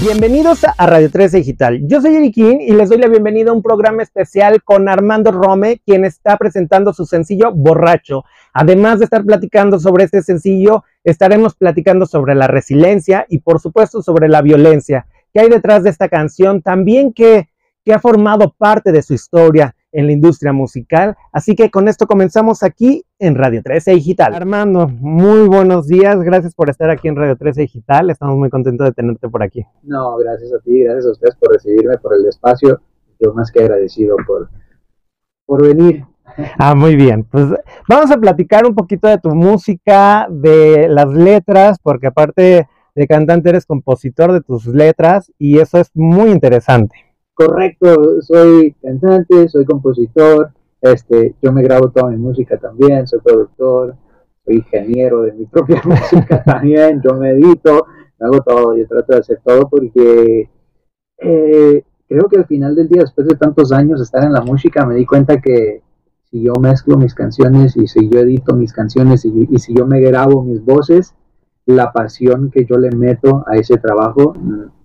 Bienvenidos a Radio 13 Digital. Yo soy Eriquín y les doy la bienvenida a un programa especial con Armando Rome, quien está presentando su sencillo Borracho. Además de estar platicando sobre este sencillo, estaremos platicando sobre la resiliencia y por supuesto sobre la violencia que hay detrás de esta canción, también que, que ha formado parte de su historia en la industria musical. Así que con esto comenzamos aquí en Radio 13 Digital. Armando, muy buenos días. Gracias por estar aquí en Radio 13 Digital. Estamos muy contentos de tenerte por aquí. No, gracias a ti, gracias a ustedes por recibirme, por el espacio. Yo más que agradecido por, por venir. Ah, muy bien. Pues vamos a platicar un poquito de tu música, de las letras, porque aparte de cantante eres compositor de tus letras y eso es muy interesante correcto, soy cantante, soy compositor, este, yo me grabo toda mi música también, soy productor, soy ingeniero de mi propia música también, yo me edito, me hago todo, yo trato de hacer todo porque eh, creo que al final del día, después de tantos años de estar en la música, me di cuenta que si yo mezclo mis canciones y si yo edito mis canciones y, y si yo me grabo mis voces, la pasión que yo le meto a ese trabajo,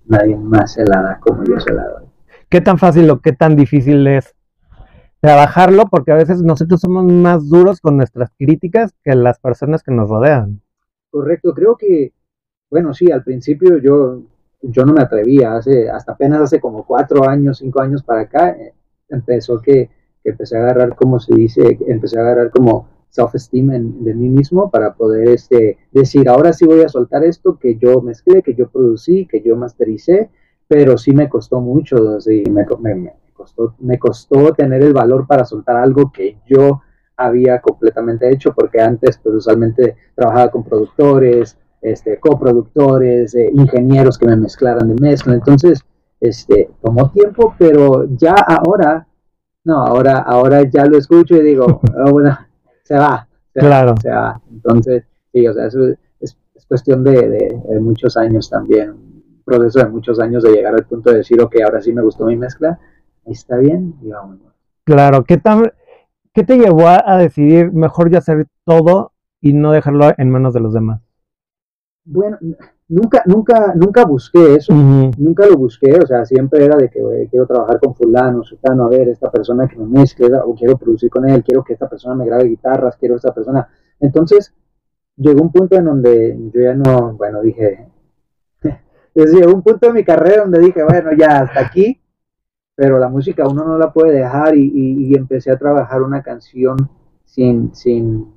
nadie más se la da como yo se la doy qué tan fácil o qué tan difícil es trabajarlo, porque a veces nosotros somos más duros con nuestras críticas que las personas que nos rodean. Correcto, creo que, bueno, sí, al principio yo, yo no me atrevía, hace, hasta apenas hace como cuatro años, cinco años para acá, eh, empezó que, empecé a agarrar, como se dice, empecé a agarrar como self-esteem de mí mismo para poder este, decir, ahora sí voy a soltar esto que yo mezclé, que yo producí, que yo mastericé, pero sí me costó mucho, me, costó, me costó tener el valor para soltar algo que yo había completamente hecho, porque antes pues usualmente trabajaba con productores, este, coproductores, eh, ingenieros que me mezclaran de mezcla, entonces este, tomó tiempo, pero ya ahora, no, ahora, ahora ya lo escucho y digo, oh, bueno, se va, claro. se va, entonces, sí, o sea, eso es, cuestión de muchos años también, proceso de muchos años de llegar al punto de decir, ok, ahora sí me gustó mi mezcla, está bien, y vamos. Claro, ¿qué, tan, ¿qué te llevó a, decidir mejor ya hacer todo y no dejarlo en manos de los demás? Bueno, nunca, nunca, nunca busqué eso, nunca lo busqué, o sea, siempre era de que quiero trabajar con fulano, sultano, a ver, esta persona que me mezcle, o quiero producir con él, quiero que esta persona me grabe guitarras, quiero esta persona. Entonces, llegó un punto en donde yo ya no, bueno, dije, llegó un punto de mi carrera donde dije, bueno, ya hasta aquí, pero la música uno no la puede dejar y, empecé a trabajar una canción sin, sin,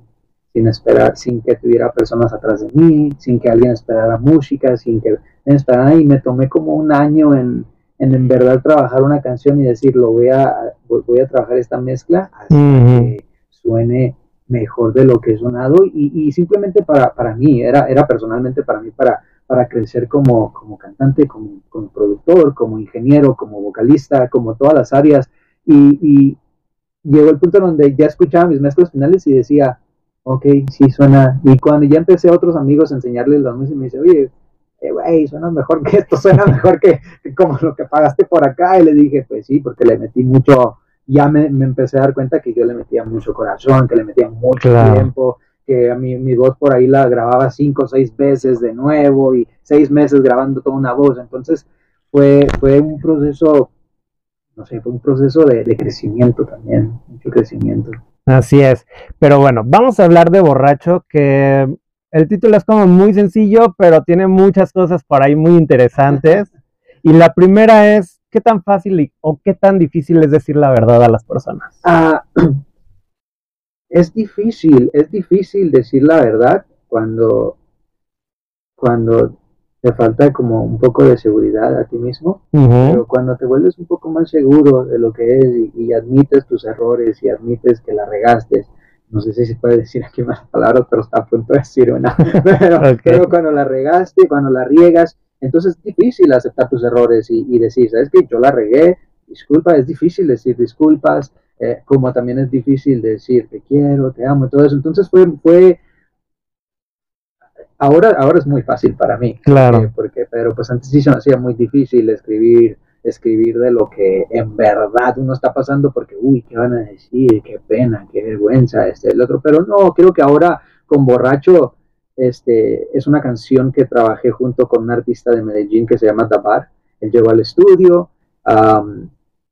sin esperar, sin que tuviera personas atrás de mí, sin que alguien esperara música, sin que esperara, y me tomé como un año en, en, verdad trabajar una canción y decir, lo voy a, voy a trabajar esta mezcla que suene mejor de lo que he sonado y, y simplemente para, para mí, era, era personalmente para mí, para para crecer como, como cantante, como, como, productor, como ingeniero, como vocalista, como todas las áreas. Y, llegó el punto donde ya escuchaba mis mezclas finales y decía, ok, sí suena. Y cuando ya empecé a otros amigos a enseñarles la música, me dice, oye, eh, güey, suena mejor que esto, suena mejor que, como lo que pagaste por acá. Y le dije, pues sí, porque le metí mucho, ya me, empecé a dar cuenta que yo le metía mucho corazón, que le metía mucho tiempo, que a mi, mi voz por ahí la grababa cinco o seis veces de nuevo y seis meses grabando toda una voz. Entonces fue, fue un proceso, no sé, fue un proceso de, crecimiento también, mucho crecimiento. Así es. Pero bueno, vamos a hablar de Borracho, que el título es como muy sencillo, pero tiene muchas cosas por ahí muy interesantes. y la primera es, ¿qué tan fácil o qué tan difícil es decir la verdad a las personas? Ah, es difícil, es difícil decir la verdad cuando, cuando te falta como un poco de seguridad a ti mismo, pero cuando te vuelves un poco más seguro de lo que es y, admites tus errores y admites que la regaste, no sé si se puede decir aquí más palabras, pero está a punto de decir una, pero, cuando la regaste, cuando la riegas, entonces es difícil aceptar tus errores y, y decir, sabes que yo la regué, disculpa, es difícil decir disculpas, eh, como también es difícil decir te quiero, te amo, todo eso. Entonces fue, fue ahora, ahora es muy fácil para mí. Claro. Porque, pero pues antes sí se me hacía muy difícil escribir, escribir de lo que en verdad uno está pasando porque, uy, ¿qué van a decir? Qué pena, qué vergüenza, este, el otro. Pero no, creo que ahora con borracho este, es una canción que trabajé junto con un artista de Medellín que se llama Dabar. Él llegó al estudio,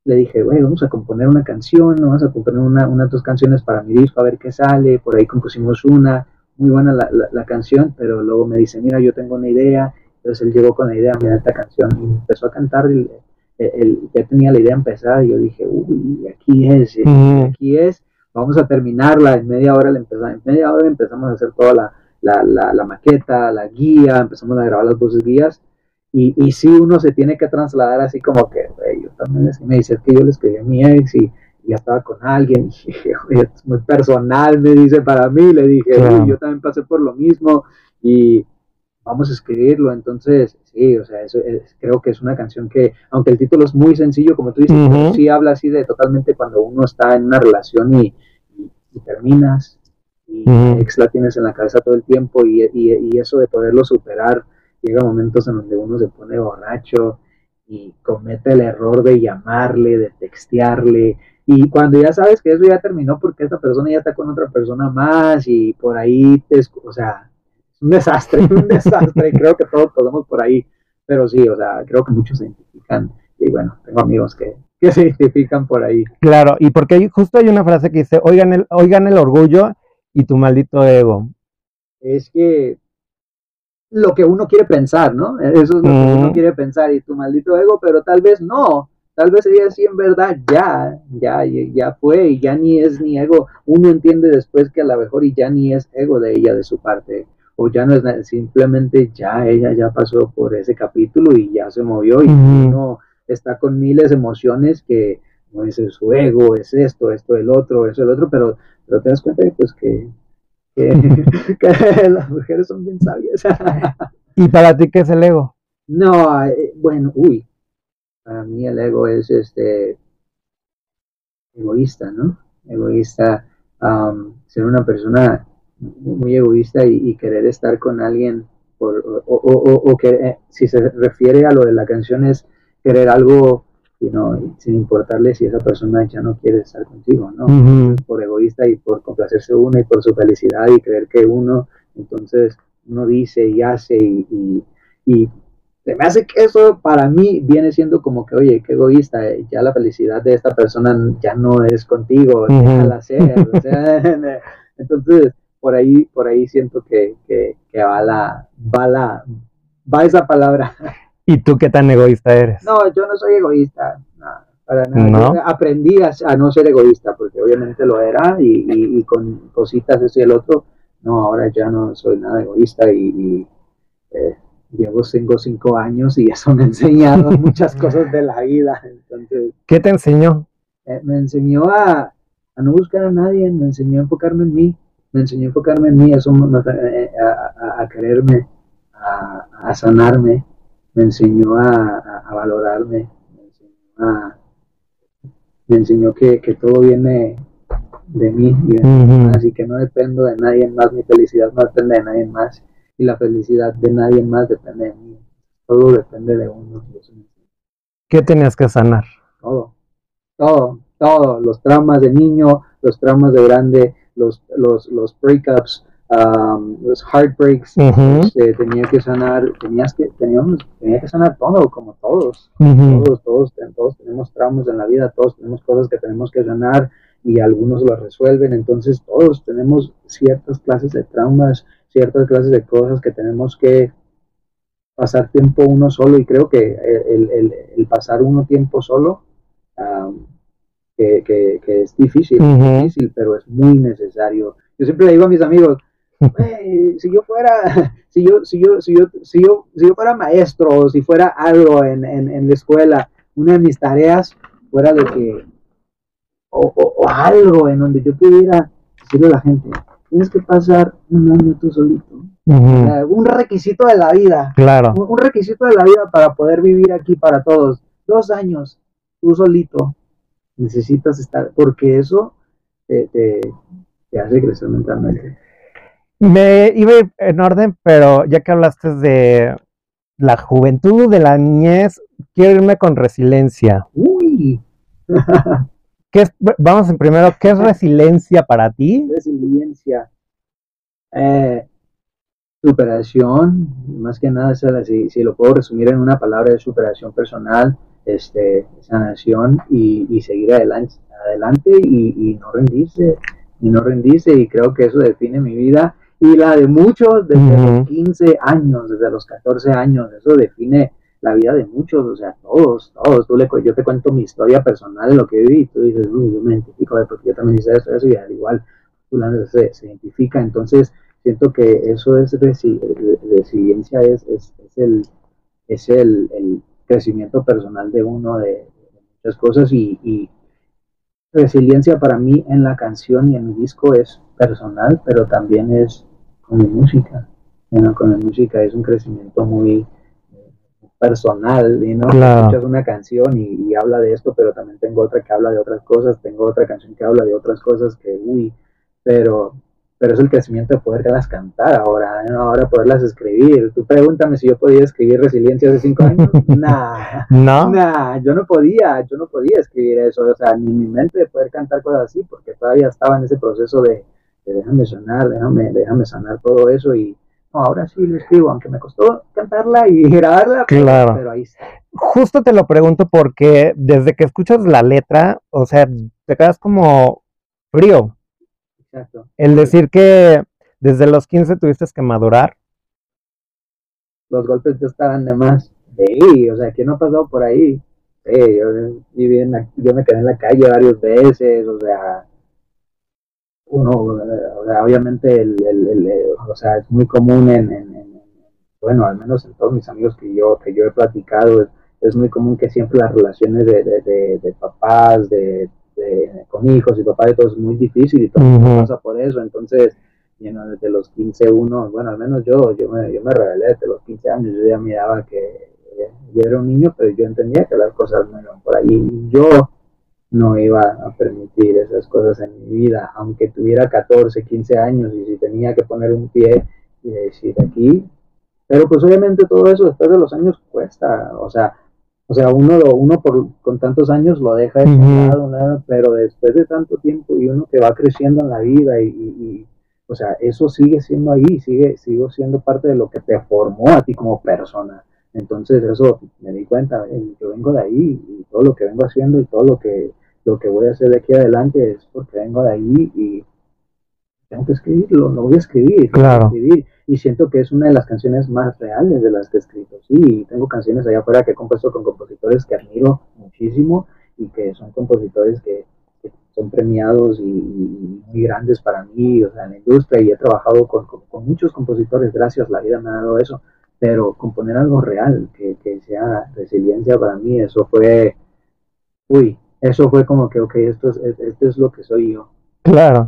le dije, güey, vamos a componer una canción, vamos a componer una, una dos canciones para mi disco, a ver qué sale. Por ahí compusimos una, muy buena la, la, canción, pero luego me dice, mira, yo tengo una idea. Entonces él llegó con la idea, mira esta canción, y empezó a cantar. El, ya tenía la idea empezada y yo dije, uy, aquí es, aquí es, vamos a terminarla. En media hora, empezamos, en media hora empezamos a hacer toda la la, la, la, maqueta, la guía, empezamos a grabar las voces guías. Y, y sí, uno se tiene que trasladar así como que, también me dice, es que yo le escribí a mi ex y, ya estaba con alguien, y es muy personal, me dice para mí, le dije, yo también pasé por lo mismo y vamos a escribirlo, entonces, sí, o sea, eso creo que es una canción que, aunque el título es muy sencillo, como tú dices, sí habla así de totalmente cuando uno está en una relación y, y terminas y ex la tienes en la cabeza todo el tiempo y, y, eso de poderlo superar, llega momentos en donde uno se pone borracho y comete el error de llamarle, de textearle, y cuando ya sabes que eso ya terminó porque esta persona ya está con otra persona más y por ahí, te, o sea, es un desastre, un desastre, y creo que todos podemos por ahí, pero sí, o sea, creo que muchos se identifican, y bueno, tengo amigos que, que se identifican por ahí. Claro, y porque justo hay una frase que dice, oigan el, oigan el orgullo y tu maldito ego. Es que lo que uno quiere pensar, ¿no? Eso es lo que uno quiere pensar y tu maldito ego, pero tal vez no. Tal vez ella sí en verdad ya, ya, ya fue y ya ni es ni ego. Uno entiende después que a lo mejor y ya ni es ego de ella de su parte. O ya no es simplemente ya ella ya pasó por ese capítulo y ya se movió y uno está con miles de emociones que no es su ego, es esto, esto, el otro, eso, el otro, pero pero te das cuenta que, pues, que, las mujeres son bien sabias. ¿Y para ti qué es el ego? No, eh, bueno, uy, para mí el ego es este egoísta, ¿no? Egoísta, ser una persona muy egoísta y, querer estar con alguien por, o, o, que eh, si se refiere a lo de la canción es querer algo sin importarle si esa persona ya no quiere estar contigo, ¿no? Por egoísta y por complacerse uno y por su felicidad y creer que uno, entonces uno dice y hace y, y, se me hace que eso para mí viene siendo como que, oye, qué egoísta, ya la felicidad de esta persona ya no es contigo, déjala ser, entonces por ahí, por ahí siento que, que, que va la, va la, va esa palabra. ¿Y tú qué tan egoísta eres? No, yo no soy egoísta. para nada. Aprendí a, no ser egoísta, porque obviamente lo era y, con cositas eso y el otro. No, ahora ya no soy nada egoísta y, eh, llevo cinco, cinco años y eso me ha enseñado muchas cosas de la vida. Entonces, ¿Qué te enseñó? Eh, me enseñó a, no buscar a nadie, me enseñó a enfocarme en mí, me enseñó a enfocarme en mí, eso, eh, a, a, quererme, a sanarme me enseñó a, valorarme, me enseñó, que, todo viene de mí, así que no dependo de nadie más, mi felicidad no depende de nadie más y la felicidad de nadie más depende de mí, todo depende de uno. ¿Qué tenías que sanar? Todo, todo, todo, los traumas de niño, los traumas de grande, los, los, los breakups, los heartbreaks, este, tenía que sanar, tenías que, teníamos, tenía que sanar todo, como todos, todos, todos, todos tenemos traumas en la vida, todos tenemos cosas que tenemos que sanar y algunos lo resuelven, entonces todos tenemos ciertas clases de traumas, ciertas clases de cosas que tenemos que pasar tiempo uno solo. Y creo que el, el, el pasar uno tiempo solo que, que, que, es difícil, difícil, pero es muy necesario. Yo siempre le digo a mis amigos, si yo fuera, si yo, si yo, si yo, si yo, si yo fuera maestro o si fuera algo en, en, la escuela, una de mis tareas fuera de que, o, o, algo en donde yo pudiera decirle a la gente, tienes que pasar un año tú solito. un requisito de la vida. Claro. Un, requisito de la vida para poder vivir aquí para todos. Dos años, tú solito. Necesitas estar, porque eso te, te, te hace crecer mentalmente. Me iba en orden, pero ya que hablaste de la juventud, de la niñez, quiero irme con resiliencia. Uy. ¿Qué es, vamos en primero, ¿qué es resiliencia para ti? Resiliencia. Eh, superación, más que nada, si, si lo puedo resumir en una palabra de superación personal, este, sanación y, y seguir adelante, adelante y, y, no rendirse, y no rendirse, y creo que eso define mi vida y la de muchos desde los 15 años, desde los 14 años, eso define la vida de muchos, o sea, todos, todos, tú le, yo te cuento mi historia personal de lo que viví y tú dices, uy, yo me identifico, porque yo también hice eso, eso, y al igual se, se identifica, entonces siento que eso es resiliencia, es, es, es, el, es el, el, crecimiento personal de uno de, muchas cosas y, y, resiliencia para mí en la canción y en mi disco es personal, pero también es con mi música. Con mi música es un crecimiento muy personal, y ¿no? Escuchas una canción y, y, habla de esto, pero también tengo otra que habla de otras cosas, tengo otra canción que habla de otras cosas que, uy, pero, pero es el crecimiento de poderlas cantar ahora, ahora poderlas escribir. Tú pregúntame si yo podía escribir Resiliencia hace cinco años. nah, no, nah, yo no podía, yo no podía escribir eso, o sea, ni en mi mente de poder cantar cosas así, porque todavía estaba en ese proceso de déjame sonar, déjame, déjame sanar todo eso y ahora sí lo escribo, aunque me costó cantarla y grabarla, claro. pero, ahí está. Justo te lo pregunto porque desde que escuchas la letra, o sea, te quedas como frío. Exacto. El decir que desde los 15 tuviste que madurar. Los golpes ya estaban de más. Sí, o sea, ¿quién no ha pasado por ahí? Sí, yo, viví en yo me quedé en la calle varias veces, o sea, uno, obviamente, el, el, o sea, es muy común en, bueno, al menos en todos mis amigos que yo, que yo he platicado, es, muy común que siempre las relaciones de, de, de, papás, de, con hijos y papás de es muy difícil y todo pasa por eso, entonces, desde los 15 uno, bueno, al menos yo, yo me, yo me rebelé desde los 15 años, yo ya miraba que yo era un niño, pero yo entendía que las cosas no iban por ahí, y yo no iba a permitir esas cosas en mi vida, aunque tuviera 14, 15 años y si tenía que poner un pie y decir aquí, pero pues obviamente todo eso después de los años cuesta, o sea, o sea, uno uno por, con tantos años lo deja de lado, pero después de tanto tiempo y uno que va creciendo en la vida y, o sea, eso sigue siendo ahí, sigue, sigo siendo parte de lo que te formó a ti como persona. Entonces eso me di cuenta, yo vengo de ahí y todo lo que vengo haciendo y todo lo que lo que voy a hacer de aquí adelante es porque vengo de ahí y tengo que escribirlo, lo voy a escribir, claro. y siento que es una de las canciones más reales de las que he escrito. Sí, tengo canciones allá afuera que he compuesto con compositores que admiro muchísimo y que son compositores que, son premiados y, muy grandes para mí, o sea, en la industria y he trabajado con, con, muchos compositores, gracias, la vida me ha dado eso, pero componer algo real, que, que sea resiliencia para mí, eso fue, uy, eso fue como que, ok, esto es, esto es lo que soy yo. Claro.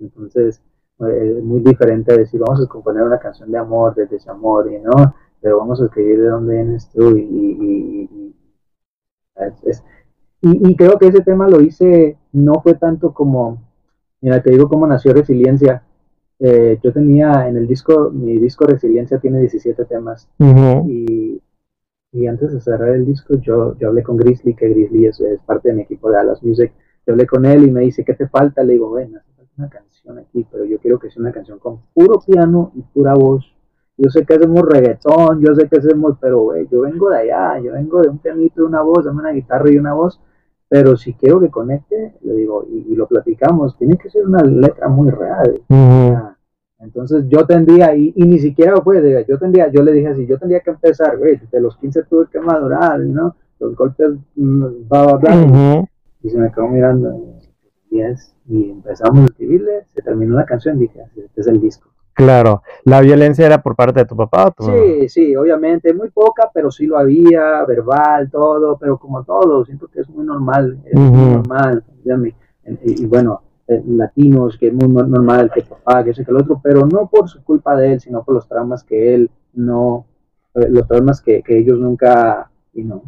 Entonces, eh, es muy diferente decir, vamos a componer una canción de amor, de desamor, y no, pero vamos a escribir de dónde vienes tú y, y, y, creo que ese tema lo hice, no fue tanto como, mira, te digo cómo nació Resiliencia. Eh, yo tenía en el disco, mi disco Resiliencia tiene 17 temas y y antes de cerrar el disco, yo, yo hablé con Grizzly, que Grizzly es, parte de mi equipo de Alas Music. Yo hablé con él y me dice, ¿qué te falta? Le digo, bueno, hace falta una canción aquí, pero yo quiero que sea una canción con puro piano y pura voz. Yo sé que hacemos reggaetón, yo sé que hacemos, pero güey, yo vengo de allá, yo vengo de un pianito y una voz, dame una guitarra y una voz, pero si quiero que conecte, le digo, y, lo platicamos, tiene que ser una letra muy real. Entonces yo tendría, y, y ni siquiera fue, yo tendría, yo le dije así, yo tendría que empezar, güey, de los 15 tuve que madurar, ¿no? Los golpes, mm, bla, bla, Y se me quedó mirando, y, es, y empezamos a escribirle, se terminó la canción, dije, este es el disco. Claro, ¿la violencia era por parte de tu papá o tu Sí, sí, obviamente, muy poca, pero sí lo había, verbal, todo, pero como todo, siento que es muy normal, es muy normal, y, y bueno, eh, latinos, que es muy normal que papá, que sé que el otro, pero no por su culpa de él, sino por los traumas que él no, eh, los traumas que, ellos nunca y no,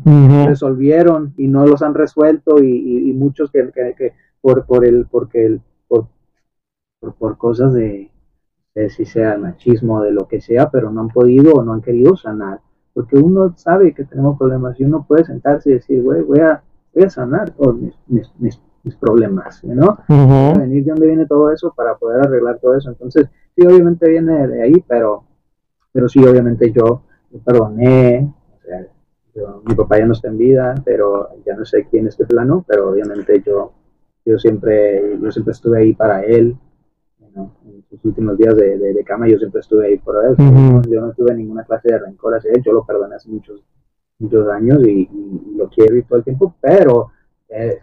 resolvieron y no los han resuelto y, muchos que, que, por, por el, porque el, por, por, cosas de, si sea machismo, de lo que sea, pero no han podido o no han querido sanar. Porque uno sabe que tenemos problemas y uno puede sentarse y decir, güey, voy a, voy a sanar todos mis, mis mis problemas, ¿no? Venir de dónde viene todo eso para poder arreglar todo eso. Entonces, sí, obviamente viene de ahí, pero pero sí, obviamente yo, perdoné, o sea, mi papá ya no está en vida, pero ya no sé quién es este plano, pero obviamente yo, yo siempre, yo siempre estuve ahí para él, en sus últimos días de, de, cama yo siempre estuve ahí por él, yo no tuve ninguna clase de rencor hacia él, yo lo perdoné hace muchos, muchos años y, lo quiero y todo el tiempo, pero eh,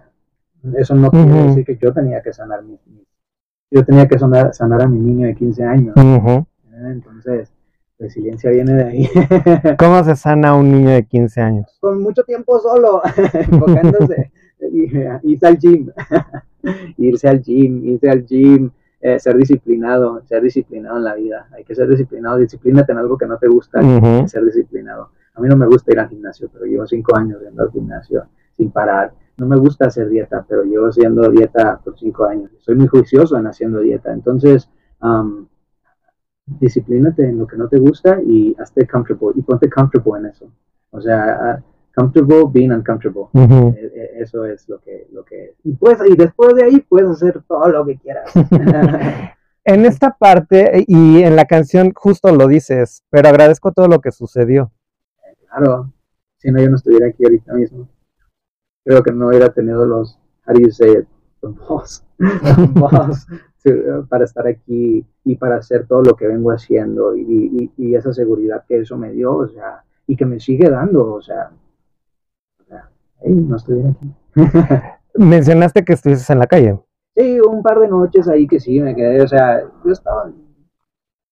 eso no quiere decir que yo tenía que sanar mi, yo tenía que sanar, sanar a mi niño de 15 años, entonces resiliencia viene de ahí. ¿Cómo se sana un niño de 15 años? Con mucho tiempo solo, enfocándose, irse al gym, irse al gym, irse al gym, eh, ser disciplinado, ser disciplinado en la vida. Hay que ser disciplinado, disciplínate en algo que no te gusta, ser disciplinado. A mí no me gusta ir al gimnasio, pero llevo cinco años yendo al gimnasio sin parar. No me gusta hacer dieta, pero llevo haciendo dieta por cinco años. Soy muy juicioso en haciendo dieta. Entonces, um, disciplínate en lo que no te gusta y hazte comfortable y ponte comfortable en eso. O sea, comfortable being uncomfortable. E, e, eso es lo que, lo que y, pues, y después de ahí puedes hacer todo lo que quieras. en esta parte y en la canción justo lo dices, pero agradezco todo lo que sucedió. Claro, si no yo no estuviera aquí ahorita mismo. Creo que no hubiera tenido los, how do you say it, para estar aquí y para hacer todo lo que vengo haciendo y, y, y, esa seguridad que eso me dio, o sea, y que me sigue dando, o sea, no estoy aquí. Mencionaste que estuviste en la calle. Sí, un par de noches ahí que sí, me quedé, o sea, yo estaba,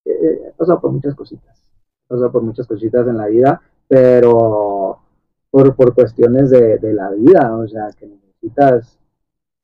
eh, he pasado por muchas cositas, he pasado por muchas cositas en la vida, pero por, por cuestiones de, de la vida, o sea, que necesitas,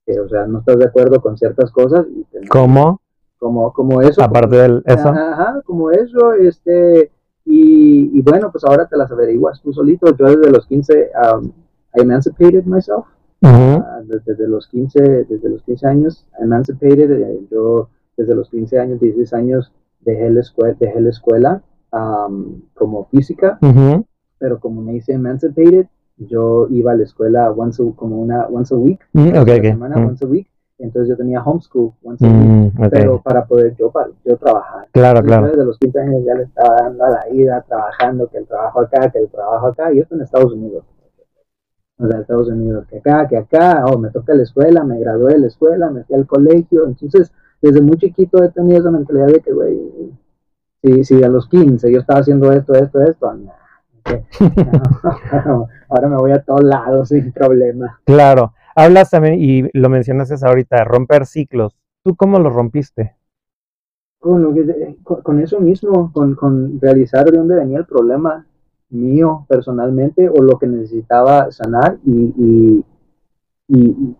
que, o sea, no estás de acuerdo con ciertas cosas. Y ¿Cómo? Como, como eso. Aparte de eso. Ajá, como eso, este, y, y, bueno, pues ahora te las averiguas tú solito. Yo desde los 15, um, I emancipated myself. Ah, desde, los 15, desde los 15 años, emancipated, eh, yo desde los 15 años, 16 años, dejé la escuela, dejé la escuela como física, pero como me hice emancipated, yo iba a la escuela once como una once a week, okay, okay. semana, once a week, entonces yo tenía homeschool once a week, pero para poder yo, para, yo trabajar. Claro, claro. Desde los 15 años ya le estaba dando a la ida, trabajando, que el trabajo acá, que el trabajo acá, y esto en Estados Unidos o sea, Estados Unidos, que acá, que acá, o me toca la escuela, me gradué de la escuela, me fui al colegio, entonces desde muy chiquito he tenido esa mentalidad de que, güey, si, si a los 15 yo estaba haciendo esto, esto, esto, ahora me voy a todos lados sin problema. Claro, hablas también, y lo mencionaste ahorita, romper ciclos, ¿tú cómo lo rompiste? Con, lo que, con, eso mismo, con, con realizar de dónde venía el problema, mío personalmente o lo que necesitaba sanar y, y,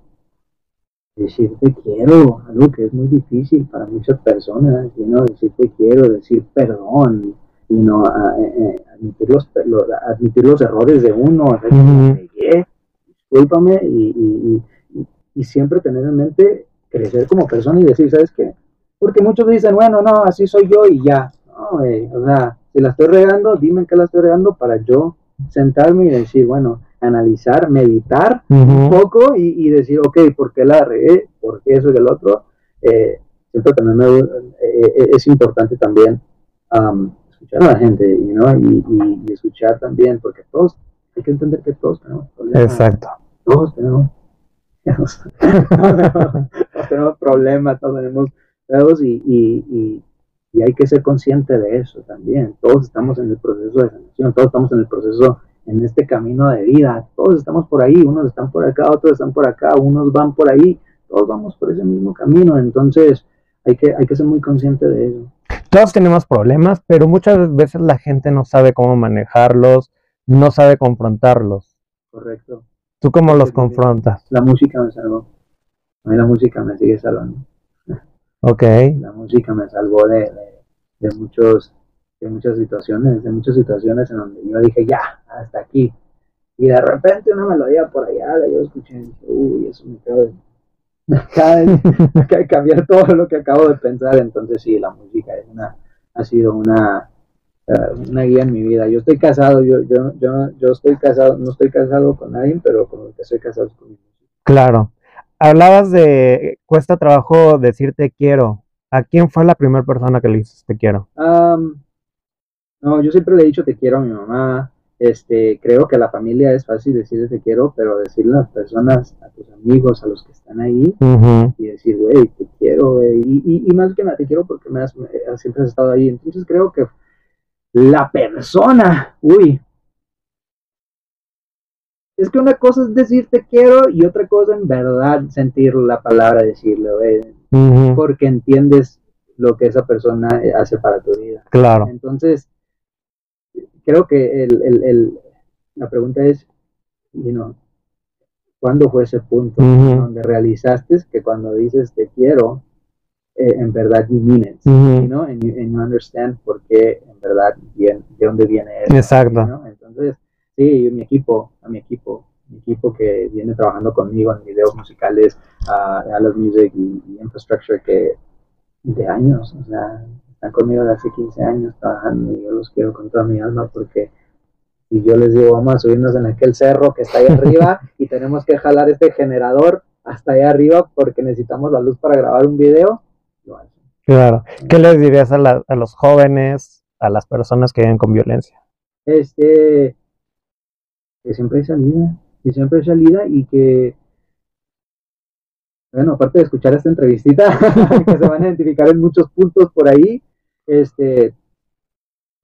decir te quiero, algo que es muy difícil para muchas personas, ¿no? decir te quiero, decir perdón, y no eh, eh, admitir, los, admitir los errores de uno, discúlpame y, y, siempre tener en mente crecer como persona y decir, ¿sabes qué? Porque muchos dicen, bueno, no, así soy yo y ya. No, o sea, si la estoy regando, dime que la estoy regando para yo sentarme y decir, bueno, analizar, meditar un poco y, decir, ok, ¿por qué la regué? ¿Por qué eso y el otro? Eh, siempre también eh, eh, es importante también escuchar a la gente y, escuchar también, porque todos, hay que entender que todos tenemos problemas. Exacto. Todos tenemos, todos tenemos problemas, todos tenemos y, y hay que ser consciente de eso también. Todos estamos en el proceso de sanación, todos estamos en el proceso, en este camino de vida, todos estamos por ahí, unos están por acá, otros están por acá, unos van por ahí, todos vamos por ese mismo camino, entonces hay que, hay que ser muy consciente de eso. Todos tenemos problemas, pero muchas veces la gente no sabe cómo manejarlos, no sabe confrontarlos. Correcto. ¿Tú cómo los confrontas? La música me salvó. A mí la música me sigue salvando. Ok. La música me salvó de, de, muchos, de muchas situaciones, de muchas situaciones en donde yo dije, ya, hasta aquí. Y de repente una melodía por allá, yo escuché, uy, eso me acaba de, cambiar todo lo que acabo de pensar. Entonces sí, la música es una, ha sido una, eh, una guía en mi vida. Yo estoy casado, yo, yo, yo, yo estoy casado, no estoy casado con nadie, pero con el que estoy casado es con mi música. Claro hablabas de cuesta trabajo decir te quiero. ¿A quién fue la primera persona que le dices te quiero? Um, No, yo siempre le he dicho te quiero a mi mamá. Este, creo que a la familia es fácil decirle te quiero, pero decirle a las personas, a tus amigos, a los que están ahí, y decir, güey, te quiero, Y, más que nada, te quiero porque me has, siempre has estado ahí. Entonces creo que la persona, uy, es que una cosa es decir te quiero y otra cosa en verdad sentir la palabra decirle, porque entiendes lo que esa persona hace para tu vida. Claro. Entonces, creo que el, el, el, la pregunta es, you know, ¿cuándo fue ese punto donde realizaste que cuando dices te quiero, eh, en verdad you mean it, you know, and you, and you understand por qué en verdad bien, de dónde viene eso. Exacto. Entonces, sí, mi equipo, a mi equipo, mi equipo que viene trabajando conmigo en videos musicales, a, los music y, infrastructure que de años, o sea, están conmigo de hace 15 años trabajando y yo los quiero con toda mi alma porque si yo les digo vamos a subirnos en aquel cerro que está ahí arriba y tenemos que jalar este generador hasta allá arriba porque necesitamos la luz para grabar un video, lo hacen. Claro. ¿Qué les dirías a, a los jóvenes, a las personas que viven con violencia? Este, que siempre hay salida, que siempre hay salida y que, bueno, aparte de escuchar esta entrevistita, que se van a identificar en muchos puntos por ahí, este,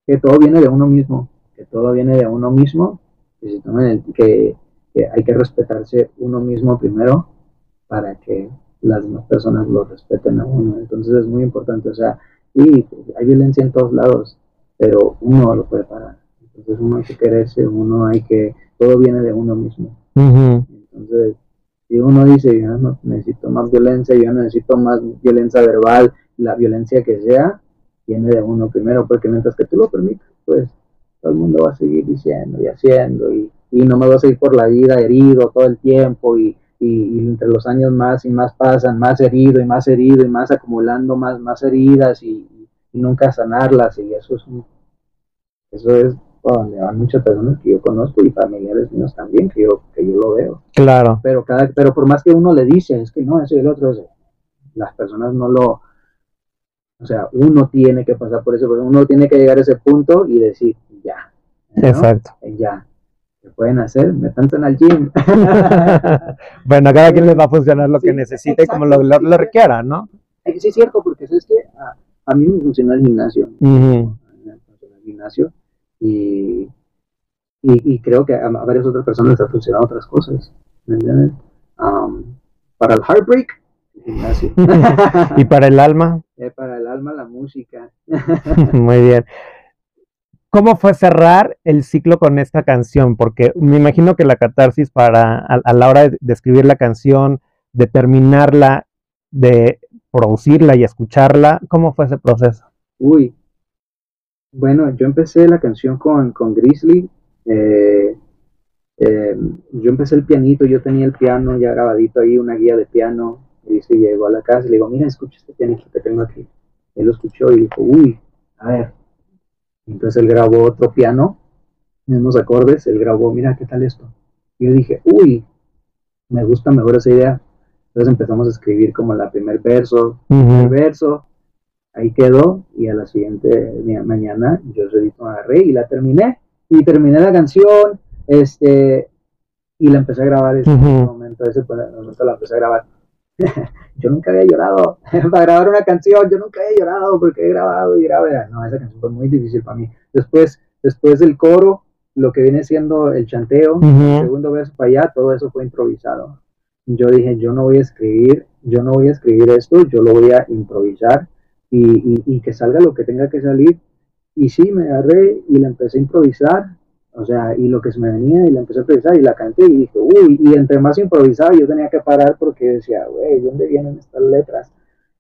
que todo viene de uno mismo, que todo viene de uno mismo, que, que hay que respetarse uno mismo primero para que las demás personas lo respeten a uno. Entonces es muy importante, o sea, y hay violencia en todos lados, pero uno lo puede parar. Entonces uno hay que quererse, uno hay que todo viene de uno mismo. Entonces, si uno dice, yo no necesito más violencia, yo necesito más violencia verbal, la violencia que sea, viene de uno primero, porque mientras que tú lo permitas, pues todo el mundo va a seguir diciendo y haciendo, y, y no me vas a ir por la vida herido todo el tiempo, y, y, entre los años más y más pasan, más herido y más herido, y más acumulando más, más heridas, y, y nunca sanarlas, y eso es un, eso es donde van muchas personas que yo conozco y familiares míos también, que yo, que yo lo veo. Claro. Pero, cada, pero por más que uno le dice, es que no, ese y el otro, ese, las personas no lo... O sea, uno tiene que pasar por eso, porque uno tiene que llegar a ese punto y decir, ya. Exacto. Ya. ¿Qué pueden hacer? Me en al gym. bueno, a cada quien les va a funcionar lo que necesite como lo, lo, requiera, ¿no? Sí, es cierto, porque es que a, mí me funciona el gimnasio. Uh el gimnasio y, y, creo que a, varias otras personas les ha funcionado otras cosas. ¿Me entiendes? Um, para el heartbreak, gimnasio. ¿Y para el alma? Eh, para el alma, la música. Muy bien. ¿Cómo fue cerrar el ciclo con esta canción? Porque me imagino que la catarsis para a, la hora de, de, escribir la canción, de terminarla, de producirla y escucharla, ¿cómo fue ese proceso? Uy, bueno, yo empecé la canción con, con Grizzly. Eh, eh, yo empecé el pianito, yo tenía el piano ya grabadito ahí, una guía de piano. Grizzly llegó a la casa y le digo, mira, escucha este pianito que tengo aquí. Él lo escuchó y dijo, uy, a ver. Entonces él grabó otro piano, mismos acordes, él grabó, mira, ¿qué tal esto? Y yo dije, uy, me gusta mejor esa idea. Entonces empezamos a escribir como la primer verso, primer verso, ahí quedó y a la siguiente mañana yo redito agarré y la terminé y terminé la canción este y la empecé a grabar ese momento ese momento la empecé a grabar yo nunca había llorado. Para grabar una canción yo nunca había llorado porque he grabado y grabé. No esa canción fue muy difícil para mí. Después después del coro lo que viene siendo el chanteo el segundo verso para allá todo eso fue improvisado. Yo dije yo no voy a escribir yo no voy a escribir esto yo lo voy a improvisar y, y, que salga lo que tenga que salir. Y sí, me agarré y la empecé a improvisar, o sea, y lo que se me venía y la empecé a improvisar y la canté y dije, uy, y entre más improvisaba yo tenía que parar porque decía, güey, ¿dónde vienen estas letras?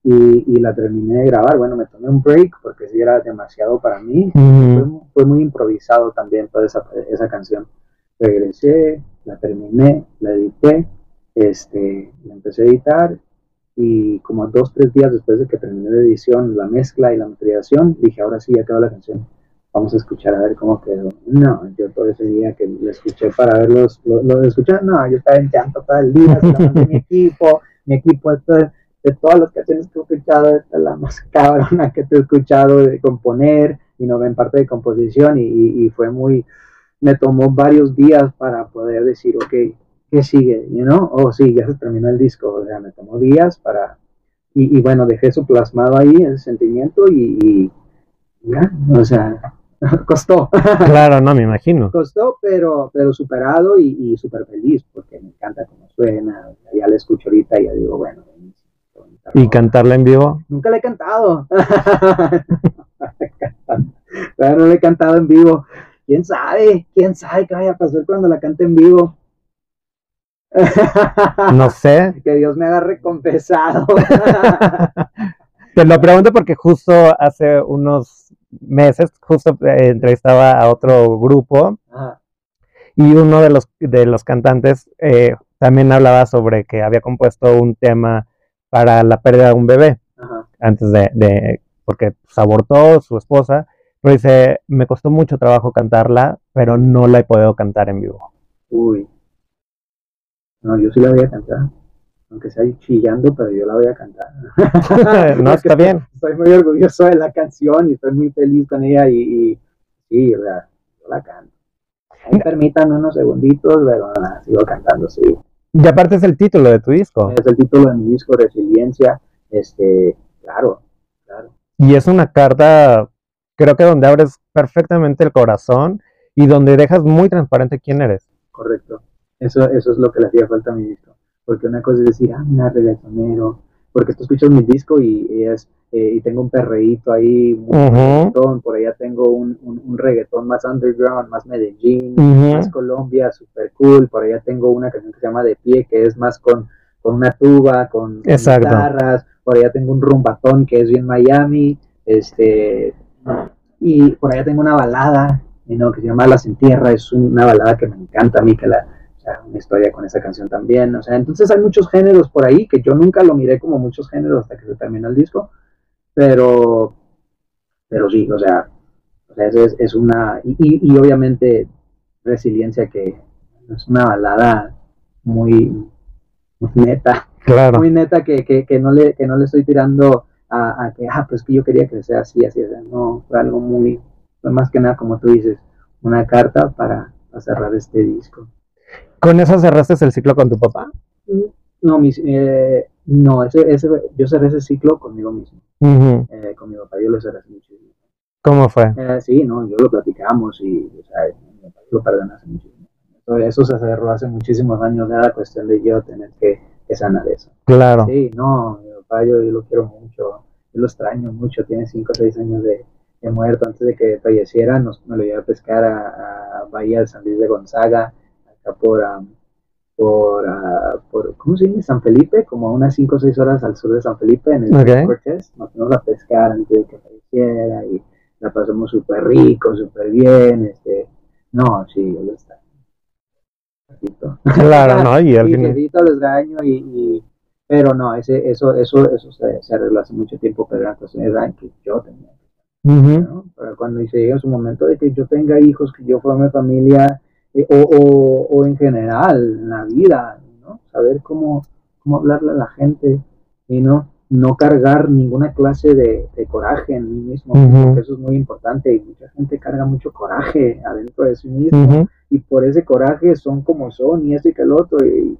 Y, y, la terminé de grabar, bueno, me tomé un break porque sí era demasiado para mí, fue, fue, muy improvisado también toda esa, esa canción. Regresé, la terminé, la edité, este, la empecé a editar y como dos, tres días después de que terminé la edición, la mezcla y la materialización, dije, ahora sí, ya quedó la canción, vamos a escuchar a ver cómo quedó. No, yo todo ese día que la escuché para verlos, lo, lo escuché, no, yo estaba en llanto todo el día, mi equipo, mi equipo, de, de todas las canciones que he escuchado, esta es la más cabrona que te he escuchado de componer, y no en parte de composición y, fue muy, me tomó varios días para poder decir, ok, ¿qué sigue? You know? Oh, sí, ya se terminó el disco, o sea, me tomó días para, y, bueno, dejé eso plasmado ahí, el sentimiento y, ya, o sea, costó. Claro, no, me imagino. Costó, pero, pero superado y, y súper feliz porque me encanta cómo suena, ya la escucho ahorita y ya digo, bueno. ¿Y cantarla en vivo? Nunca la he cantado. Pero no le he cantado en vivo. ¿Quién sabe? ¿Quién sabe qué vaya a pasar cuando la cante en vivo? No sé. Que Dios me haga recompensado. Te lo pregunto porque justo hace unos meses, justo eh, entrevistaba a otro grupo y uno de los, de los cantantes eh, también hablaba sobre que había compuesto un tema para la pérdida de un bebé antes de, porque pues, abortó su esposa, pero dice, me costó mucho trabajo cantarla, pero no la he podido cantar en vivo. Uy, no, yo sí la voy a cantar. Aunque sea chillando, pero yo la voy a cantar. no, está bien. Estoy muy orgulloso de la canción y estoy muy feliz con ella y, sí, o sea, yo la canto. Ahí permítanme unos segunditos, pero sigo cantando, sí. Y aparte es el título de tu disco. Es el título de mi disco, Resiliencia. Este, claro, claro. Y es una carta, creo que donde abres perfectamente el corazón y donde dejas muy transparente quién eres. Correcto. Eso, eso es lo que le hacía falta a mi disco. Porque una cosa es decir, ah, mira, reggaetonero. Porque tú escuchas mi disco y, es, eh, y tengo un perreíto ahí, un por allá tengo un, un, reggaetón más underground, más Medellín, más Colombia, super cool. Por allá tengo una canción que se llama De Pie, que es más con, con una tuba, con, guitarras. Por allá tengo un rumbatón que es bien Miami. Este, y por allá tengo una balada ¿no? que se llama Las Entierra. Es una balada que me encanta a mí, que la una historia con esa canción también, o sea, entonces hay muchos géneros por ahí que yo nunca lo miré como muchos géneros hasta que se terminó el disco, pero, pero sí, o sea, o sea es, es una, y, obviamente resiliencia que es una balada muy, neta, claro. muy neta que, que, que, no le, que no le estoy tirando a, a, que, ah, pues que yo quería que sea así, así, no, fue algo muy, fue más que nada como tú dices, una carta para cerrar este disco. ¿Con eso cerraste el ciclo con tu papá? No, mis, eh, no ese, ese, yo cerré ese ciclo conmigo mismo. eh, con mi papá yo lo cerré hace muchísimo. ¿Cómo fue? Eh, sí, no, yo lo platicamos y o sea, mi papá lo perdonó hace muchísimo. Eso se cerró hace muchísimos años, era cuestión de yo tener que, que sanar eso. Claro. Sí, no, mi papá yo, yo lo quiero mucho, yo lo extraño mucho, tiene 5 o 6 años de, de, muerto, antes de que falleciera nos, me lo llevé a pescar a, a Bahía de San Luis de Gonzaga, por, por, por, ¿cómo se dice? San Felipe, como a unas 5 o 6 horas al sur de San Felipe, en el okay. Cortés. Nos fuimos a pescar antes de que falleciera y la pasamos súper rico, súper bien. Este, no, sí, yo lo está. Claro, no, y al final. les y, y, pero no, ese, eso, eso, eso se, se, arregló hace mucho tiempo, pero era cuestión de que yo tenía. ¿no? Pero cuando se llega su momento de que yo tenga hijos, que yo forme familia, eh, o, o, en general, en la vida, ¿no? Saber cómo, cómo hablarle a la gente y no, no cargar ninguna clase de, coraje en mí mismo, porque eso es muy importante y mucha gente carga mucho coraje adentro de sí mismo y por ese coraje son como son y eso y que el otro y,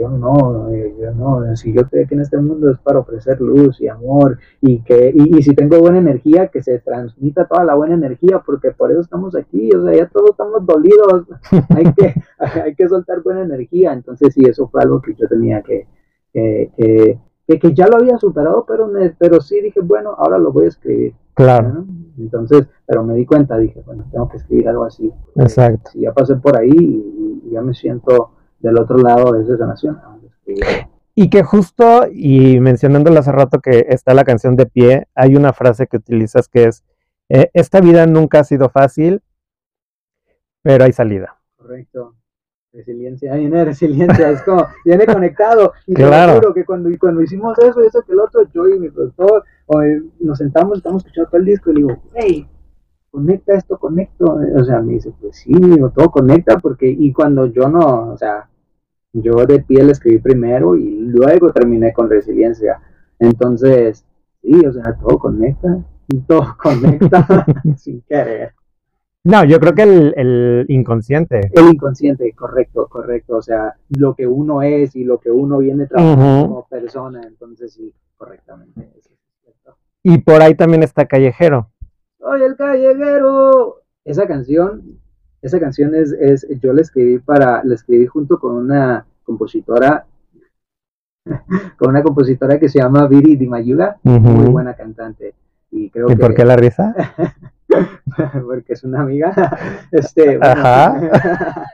yo no, eh, yo no, si yo estoy aquí en este mundo es para ofrecer luz y amor y que y, y, si tengo buena energía, que se transmita toda la buena energía, porque por eso estamos aquí, o sea, ya todos estamos dolidos, hay que, hay que soltar buena energía, entonces sí, eso fue algo que yo tenía que, que, que, que, ya lo había superado, pero, me, pero sí dije, bueno, ahora lo voy a escribir. Claro. Entonces, pero me di cuenta, dije, bueno, tengo que escribir algo así. Exacto. Si ya pasé por ahí y ya me siento del otro lado de esa sanación. Y que justo, y mencionándolo hace rato que está la canción de pie, hay una frase que utilizas que es, eh, esta vida nunca ha sido fácil, pero hay salida. Correcto. Resiliencia, viene resiliencia, es como, viene conectado. Y claro. te juro que cuando, cuando hicimos eso, eso que el otro, yo y mi productor, nos sentamos, estamos escuchando todo el disco y digo, hey, conecta esto, conecto. O sea, me dice, pues sí, digo, todo conecta, porque, y cuando yo no, o sea, yo de piel escribí primero y luego terminé con resiliencia. Entonces, sí, o sea, todo conecta. todo conecta sin querer. No, yo creo que el, inconsciente. El inconsciente, correcto, correcto. O sea, lo que uno es y lo que uno viene trabajando como persona, entonces sí, correctamente. Y por ahí también está Callejero. ¡Oye, el Callejero! Esa canción, esa canción es, es, yo la escribí para, la escribí junto con una compositora, con una compositora que se llama Viri Dimayuga, muy buena cantante. ¿Y, creo por qué la risa? porque es una amiga. Este, Ajá.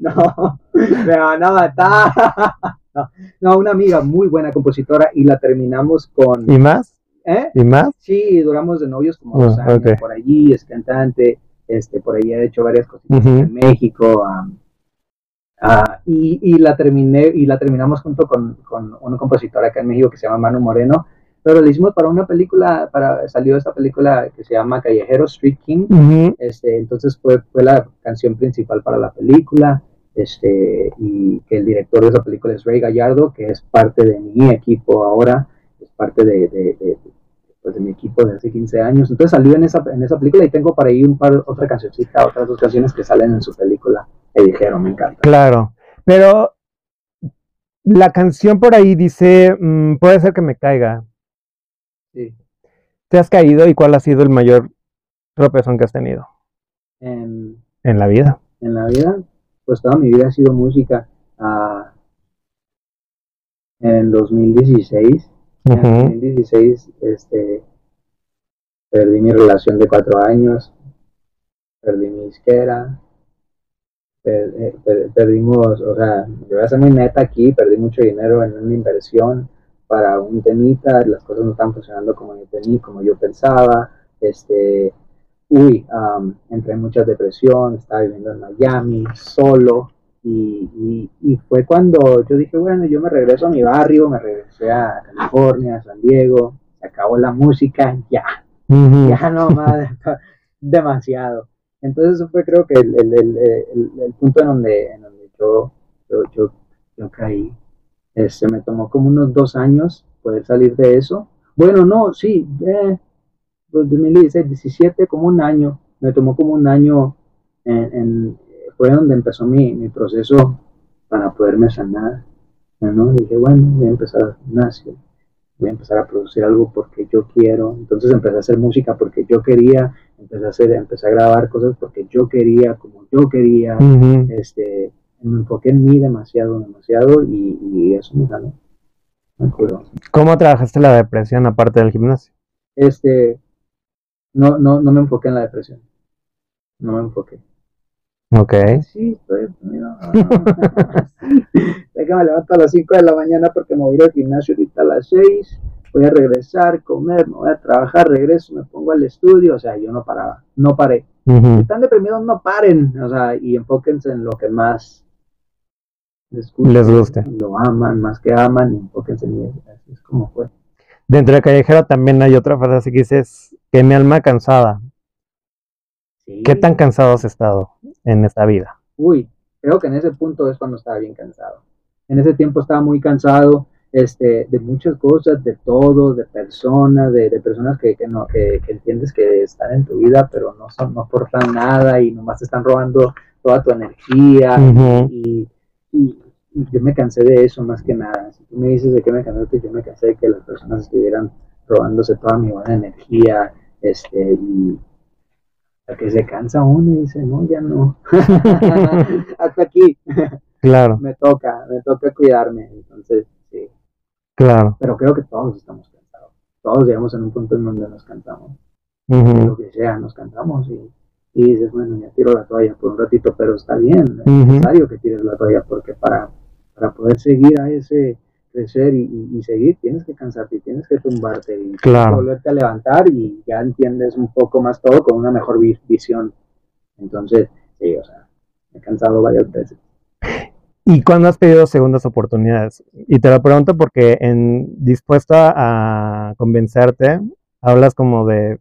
no, me van a matar. No, una amiga muy buena compositora y la terminamos con... ¿Y más? ¿Eh? ¿Y más? Sí, duramos de novios como dos ah, años por allí, es cantante, este, por ahí ha hecho varias cositas en México. Ah, y, y, la terminé y la terminamos junto con, con una compositora acá en México que se llama Manu Moreno pero lo hicimos para una película, para salió esta película que se llama Callejero Street King, este, entonces fue, fue la canción principal para la película, este, y que el director de esa película es Ray Gallardo, que es parte de mi equipo ahora, es parte de, de, de, pues de mi equipo de hace 15 años, entonces salió en esa, en esa película y tengo para ahí un par, otra cancioncita, otras dos canciones que salen en su película, Callejero, me encanta. Claro, pero la canción por ahí dice, mm, puede ser que me caiga, ¿Te has caído y cuál ha sido el mayor tropezón que has tenido? En, la vida. En la vida, pues toda mi vida ha sido música. Ah, en 2016, en 2016, este, perdí mi relación de cuatro años, perdí mi isquera, eh, perdimos, o sea, yo voy a ser muy neta aquí, perdí mucho dinero en una inversión, para un temita, las cosas no están funcionando como yo tenía, como yo pensaba, este, uy, entré en mucha depresión, estaba viviendo en Miami, solo, y, y, fue cuando yo dije, bueno, yo me regreso a mi barrio, me regresé a California, a San Diego, se acabó la música, ya, ya no más, demasiado. Entonces eso fue creo que el, el, el, el punto en donde, en donde yo, yo, yo, yo caí. Este, me tomó como unos dos años poder salir de eso. Bueno, no, sí, eh, 2016, 17, como un año. Me tomó como un año, en, fue donde empezó mi, mi, proceso para poderme sanar. ¿no? dije, bueno, voy a empezar al gimnasio, voy a empezar a producir algo porque yo quiero. Entonces empecé a hacer música porque yo quería, empecé a, hacer, empecé a grabar cosas porque yo quería, como yo quería. este, me enfoqué en mí demasiado, demasiado y, eso me ganó. Me ¿Cómo trabajaste la depresión aparte del gimnasio? Este, no, no, no me enfoqué en la depresión. No me enfoqué. Ok. Sí, estoy deprimido. me levanto a las 5 de la mañana porque me voy al gimnasio ahorita a las 6. Voy a regresar, comer, me voy a trabajar, regreso, me pongo al estudio. O sea, yo no paraba, no paré. Si están deprimidos, no paren. O sea, y enfóquense en lo que más les, guste. Lo aman, más que aman, y enfóquense en eso. Así es como fue. Dentro de Callejero también hay otra frase que dices, que mi alma cansada. ¿Qué tan cansado has estado en esta vida? Uy, creo que en ese punto es cuando estaba bien cansado. En ese tiempo estaba muy cansado este, de muchas cosas, de todo, de personas, de, personas que, que no, que, entiendes que están en tu vida, pero no, son, no aportan nada y nomás te están robando toda tu energía. y, y, yo me cansé de eso más que nada. Si tú me dices de qué me cansé, yo me cansé de que las personas estuvieran robándose toda mi buena energía, este, y a que se cansa uno y dice, no, ya no, hasta aquí. Claro. me toca, me toca cuidarme, entonces, sí. Claro. Pero creo que todos estamos cansados. Todos llegamos en un punto en donde nos cansamos. Lo que sea, nos cansamos y y dices, bueno, ya tiro la toalla por un ratito, pero está bien, es necesario que tires la toalla porque para, para poder seguir a ese crecer y, seguir tienes que cansarte, tienes que tumbarte y volverte a levantar y ya entiendes un poco más todo con una mejor visión. Entonces, sí, o sea, me he cansado varias veces. ¿Y cuándo has pedido segundas oportunidades? Y te lo pregunto porque en dispuesta a convencerte, hablas como de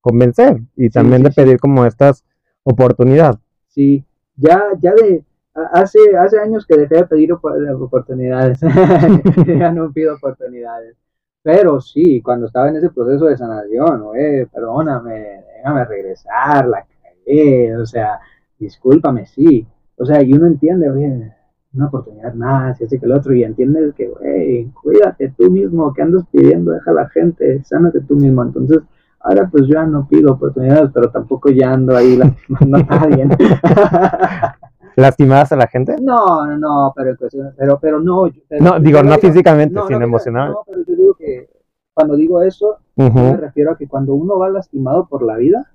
convencer y también de pedir como estas oportunidades. Sí, ya, ya de hace, hace años que dejé de pedir oportunidades, ya no pido oportunidades, Pero sí, cuando estaba en ese proceso de sanación, güey, perdóname, déjame regresar, la cagué, o sea, discúlpame, sí. O sea, y uno entiende, oye, una oportunidad más, y así que el otro, y entiendes que, güey, cuídate tú mismo, que andas pidiendo, deja a la gente, sánate tú mismo. Entonces, ahora pues yo ya no pido oportunidades, pero tampoco ya ando ahí lastimando a nadie. ¿Lastimadas a la gente? No, no, no, pero, pero, pero no. no, digo, no físicamente, sino emocionalmente. No, pero yo digo que cuando digo eso, me refiero a que cuando uno va lastimado por la vida,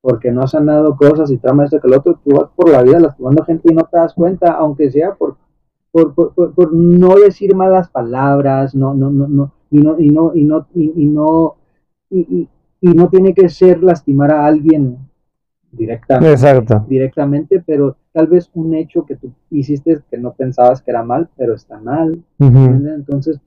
porque no has sanado cosas y trama esto que el otro, tú vas por la vida lastimando gente y no te das cuenta, aunque sea por, por, por, por, no decir malas palabras, no, no, no, no, y no, y no, y no, y, no, y, y, no tiene que ser lastimar a alguien directamente, Exacto. directamente, pero tal vez un hecho que tú hiciste que no pensabas que era mal, pero está mal, entonces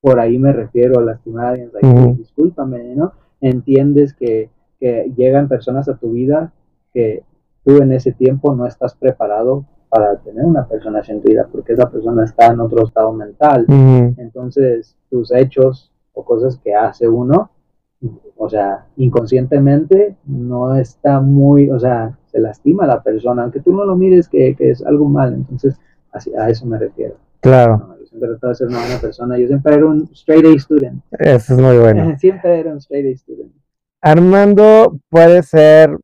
por ahí me refiero a lastimar a alguien, discúlpame, ¿no? Entiendes que que llegan personas a tu vida que tú en ese tiempo no estás preparado para tener una persona en tu vida, porque esa persona está en otro estado mental. Entonces, tus hechos o cosas que hace uno, o sea, inconscientemente no está muy, o sea, se lastima a la persona, aunque tú no lo mires que, es algo mal. Entonces, a eso me refiero. Claro. yo siempre trataba de ser una buena persona. Yo siempre era un straight A student. Eso es muy bueno. siempre era un straight A student. Armando puede ser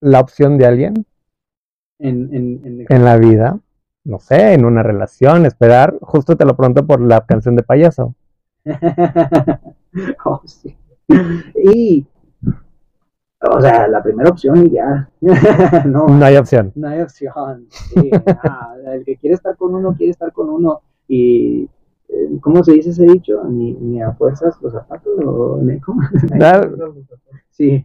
la opción de alguien en, la vida, no sé, en una relación, esperar, justo te lo pregunto por la canción de payaso. oh, sí. Y, o sea, la primera opción y ya. no, no hay opción. No hay opción. el que quiere estar con uno, quiere estar con uno. Y ¿cómo se dice ese dicho? Ni, ni a fuerzas los zapatos o ¿cómo? sí,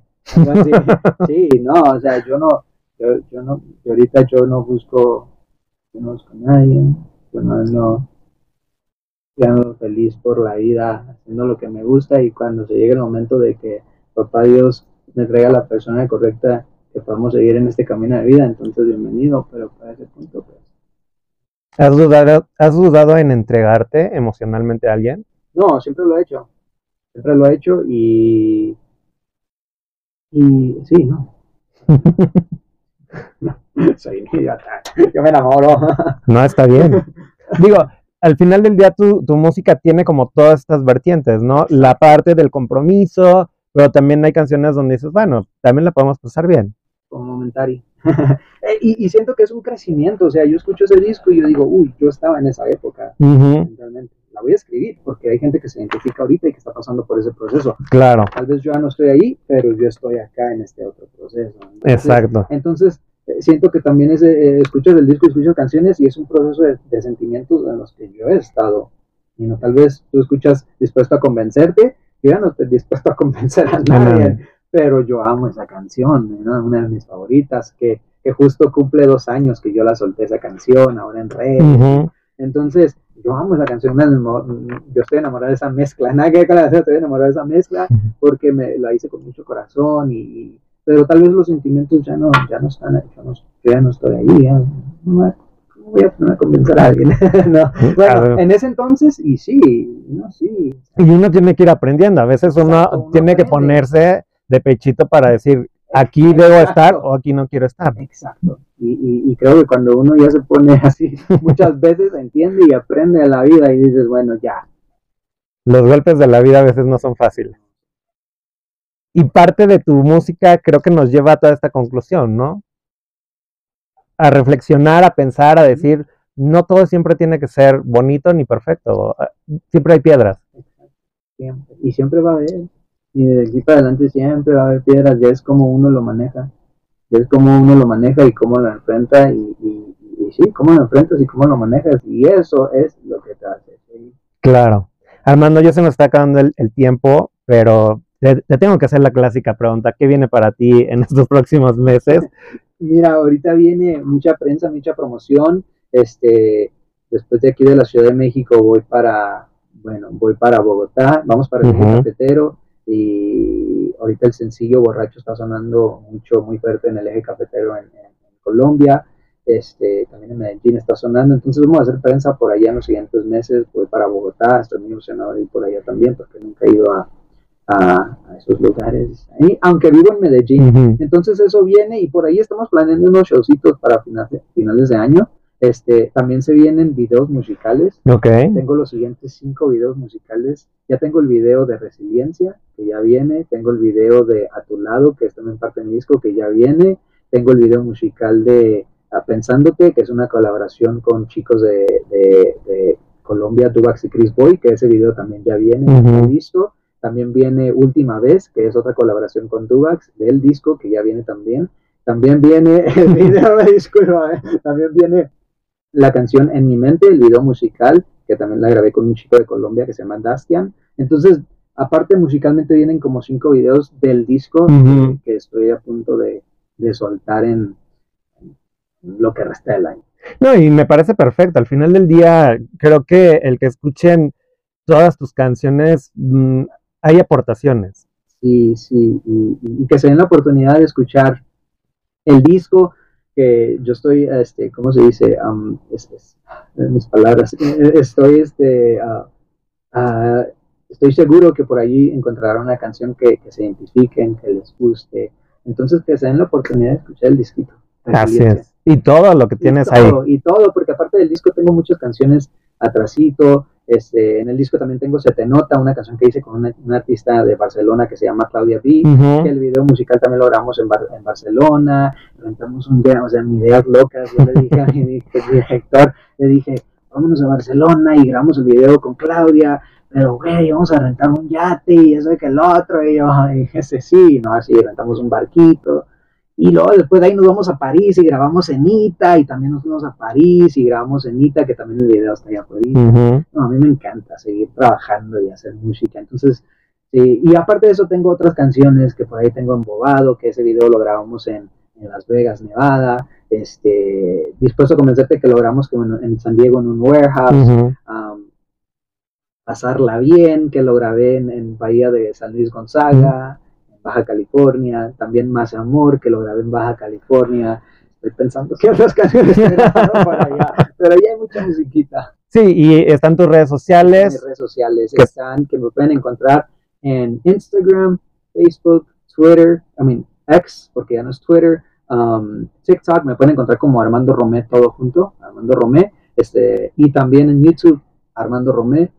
sí, no, o sea, yo no, yo, yo no, ahorita yo no busco, yo no busco a nadie, yo no ando, yo feliz por la vida, haciendo lo que me gusta y cuando se llegue el momento de que papá Dios me traiga la persona correcta que podamos seguir en este camino de vida, entonces bienvenido, pero para ese punto pues ¿Has dudado, ¿Has dudado en entregarte emocionalmente a alguien? No, siempre lo he hecho. Siempre lo he hecho y. Y sí, no. soy idiota. Yo me enamoro. no, está bien. Digo, al final del día tu, tu música tiene como todas estas vertientes, ¿no? La parte del compromiso, pero también hay canciones donde dices, bueno, también la podemos pasar bien. Como momentary. Eh, y, siento que es un crecimiento, o sea, yo escucho ese disco y yo digo, uy, yo estaba en esa época, realmente. La voy a escribir porque hay gente que se identifica ahorita y que está pasando por ese proceso. Claro. Tal vez yo ya no estoy ahí, pero yo estoy acá en este otro proceso. Exacto. Entonces, eh, siento que también es, eh, escuchas el disco, escuchas canciones y es un proceso de, sentimientos en los que yo he estado. Y no, tal vez tú escuchas dispuesto a convencerte, yo ya no estoy dispuesto a convencer a nadie pero yo amo esa canción, una de mis favoritas, que, que, justo cumple dos años que yo la solté esa canción, ahora en red. Entonces, yo amo esa canción, yo estoy enamorado de esa mezcla, nada que estoy enamorado de esa mezcla porque me la hice con mucho corazón y, pero tal vez los sentimientos ya no, ya no están ahí, yo, no, ya no estoy ahí, ya, no, voy a poner a convencer a alguien. no. Bueno, en ese entonces, y sí, no, sí. Y uno tiene que ir aprendiendo, a veces uno, tiene que ponerse de pechito para decir, aquí debo estar o aquí no quiero estar. Exacto. Y, y, creo que cuando uno ya se pone así, muchas veces entiende y aprende a la vida y dices, bueno, ya. Los golpes de la vida a veces no son fáciles. Y parte de tu música creo que nos lleva a toda esta conclusión, ¿no? A reflexionar, a pensar, a decir, no todo siempre tiene que ser bonito ni perfecto. Siempre hay piedras. Siempre. Y siempre va a haber y de aquí para adelante siempre va a haber piedras, ya es como uno lo maneja, ya es como uno lo maneja y cómo lo enfrenta y, y, sí, cómo lo enfrentas y cómo lo manejas y eso es lo que te hace. Claro. Armando, ya se nos está acabando el, tiempo, pero te, tengo que hacer la clásica pregunta, ¿qué viene para ti en estos próximos meses? Mira, ahorita viene mucha prensa, mucha promoción, este, después de aquí de la Ciudad de México voy para, bueno, voy para Bogotá, vamos para el uh cafetero, y ahorita el sencillo Borracho está sonando mucho, muy fuerte en el eje cafetero en, Colombia. este, también en Medellín está sonando, entonces vamos a hacer prensa por allá en los siguientes meses, voy para Bogotá, estoy muy emocionado de ir por allá también, porque nunca he ido a, a, esos lugares, aunque vivo en Medellín, entonces eso viene y por ahí estamos planeando unos showcitos para finales, finales de año, este, también se vienen videos musicales. Okay. Tengo los siguientes cinco videos musicales. Ya tengo el video de Resiliencia, que ya viene. Tengo el video de A tu lado, que es también parte de mi disco, que ya viene. Tengo el video musical de Pensándote, que es una colaboración con chicos de, de, Colombia, Dubax y Chris Boy, que ese video también ya viene, listo. También viene Última Vez, que es otra colaboración con Dubax, del disco, que ya viene también. También viene el video, disculpa, eh, también viene la canción En mi mente, el video musical, que también la grabé con un chico de Colombia que se llama Dastian. Entonces, aparte musicalmente vienen como cinco videos del disco que estoy a punto de, soltar en, lo que resta del año. No, y me parece perfecto. Al final del día, creo que el que escuchen todas tus canciones, mm, hay aportaciones. Sí, sí, y, que se den la oportunidad de escuchar el disco, que yo estoy, este, ¿cómo se dice? Um, mis palabras, estoy, este, estoy seguro que por allí encontrarán una canción que, se identifiquen, que les guste. Entonces, que se den la oportunidad de escuchar el disquito. Gracias. Y todo lo que tienes ahí. Y todo, porque aparte del disco tengo muchas canciones atrasito, este, en el disco también tengo Se te nota, una canción que hice con una, artista de Barcelona que se llama Claudia B. que el video musical también lo grabamos en, en Barcelona, rentamos un día, o sea, ideas locas, yo le dije a mi director, le dije, vámonos a Barcelona y grabamos el video con Claudia, pero güey, vamos a rentar un yate y eso y que el otro, y yo dije, sí, no, así, rentamos un barquito, y luego después de ahí nos vamos a París y grabamos en Ita y también nos fuimos a París y grabamos en Ita, que también el video está allá por ahí. no, a mí me encanta seguir trabajando y hacer música. Entonces, sí, y aparte de eso tengo otras canciones que por ahí tengo embobado, que ese video lo grabamos en, en Las Vegas, Nevada. Este, dispuesto a convencerte que lo grabamos en, en San Diego en un warehouse. pasarla bien, que lo grabé en, en Bahía de San Luis Gonzaga. Baja California, también Más Amor, que lo grabé en Baja California. Estoy pensando que otras canciones para allá, pero ahí hay mucha musiquita. Sí, y están tus redes sociales. Mis redes sociales están, que me pueden encontrar en Instagram, Facebook, Twitter, I mean, X, porque ya no es Twitter, um, TikTok, me pueden encontrar como Armando Romé todo junto, Armando Romé, este, y también en YouTube, Armando Romé,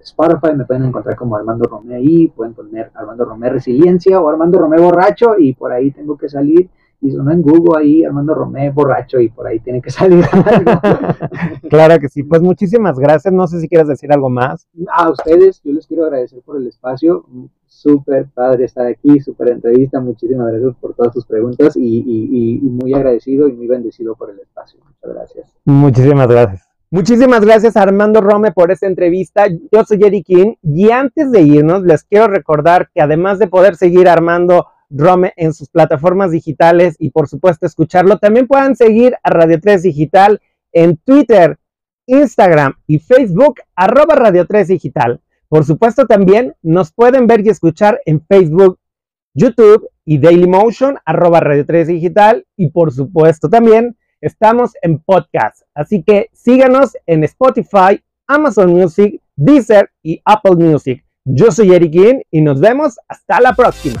Spotify me pueden encontrar como Armando Romé ahí, pueden poner Armando Romé Resiliencia o Armando Romé Borracho y por ahí tengo que salir. Y sonó en Google ahí Armando Romé Borracho y por ahí tiene que salir algo. claro que sí, pues muchísimas gracias. No sé si quieres decir algo más. A ustedes, yo les quiero agradecer por el espacio. Súper padre estar aquí, súper entrevista. Muchísimas gracias por todas tus preguntas y muy agradecido y muy bendecido por el espacio. Muchas gracias. Muchísimas gracias. Muchísimas gracias Armando Rome por esta entrevista. Yo soy Jerry King y antes de irnos les quiero recordar que además de poder seguir a Armando Rome en sus plataformas digitales y por supuesto escucharlo, también puedan seguir a Radio 3 Digital en Twitter, Instagram y Facebook arroba Radio 3 Digital. Por supuesto también nos pueden ver y escuchar en Facebook, YouTube y Dailymotion arroba Radio 3 Digital y por supuesto también Estamos en podcast, así que síganos en Spotify, Amazon Music, Deezer y Apple Music. Yo soy Eric y nos vemos hasta la próxima.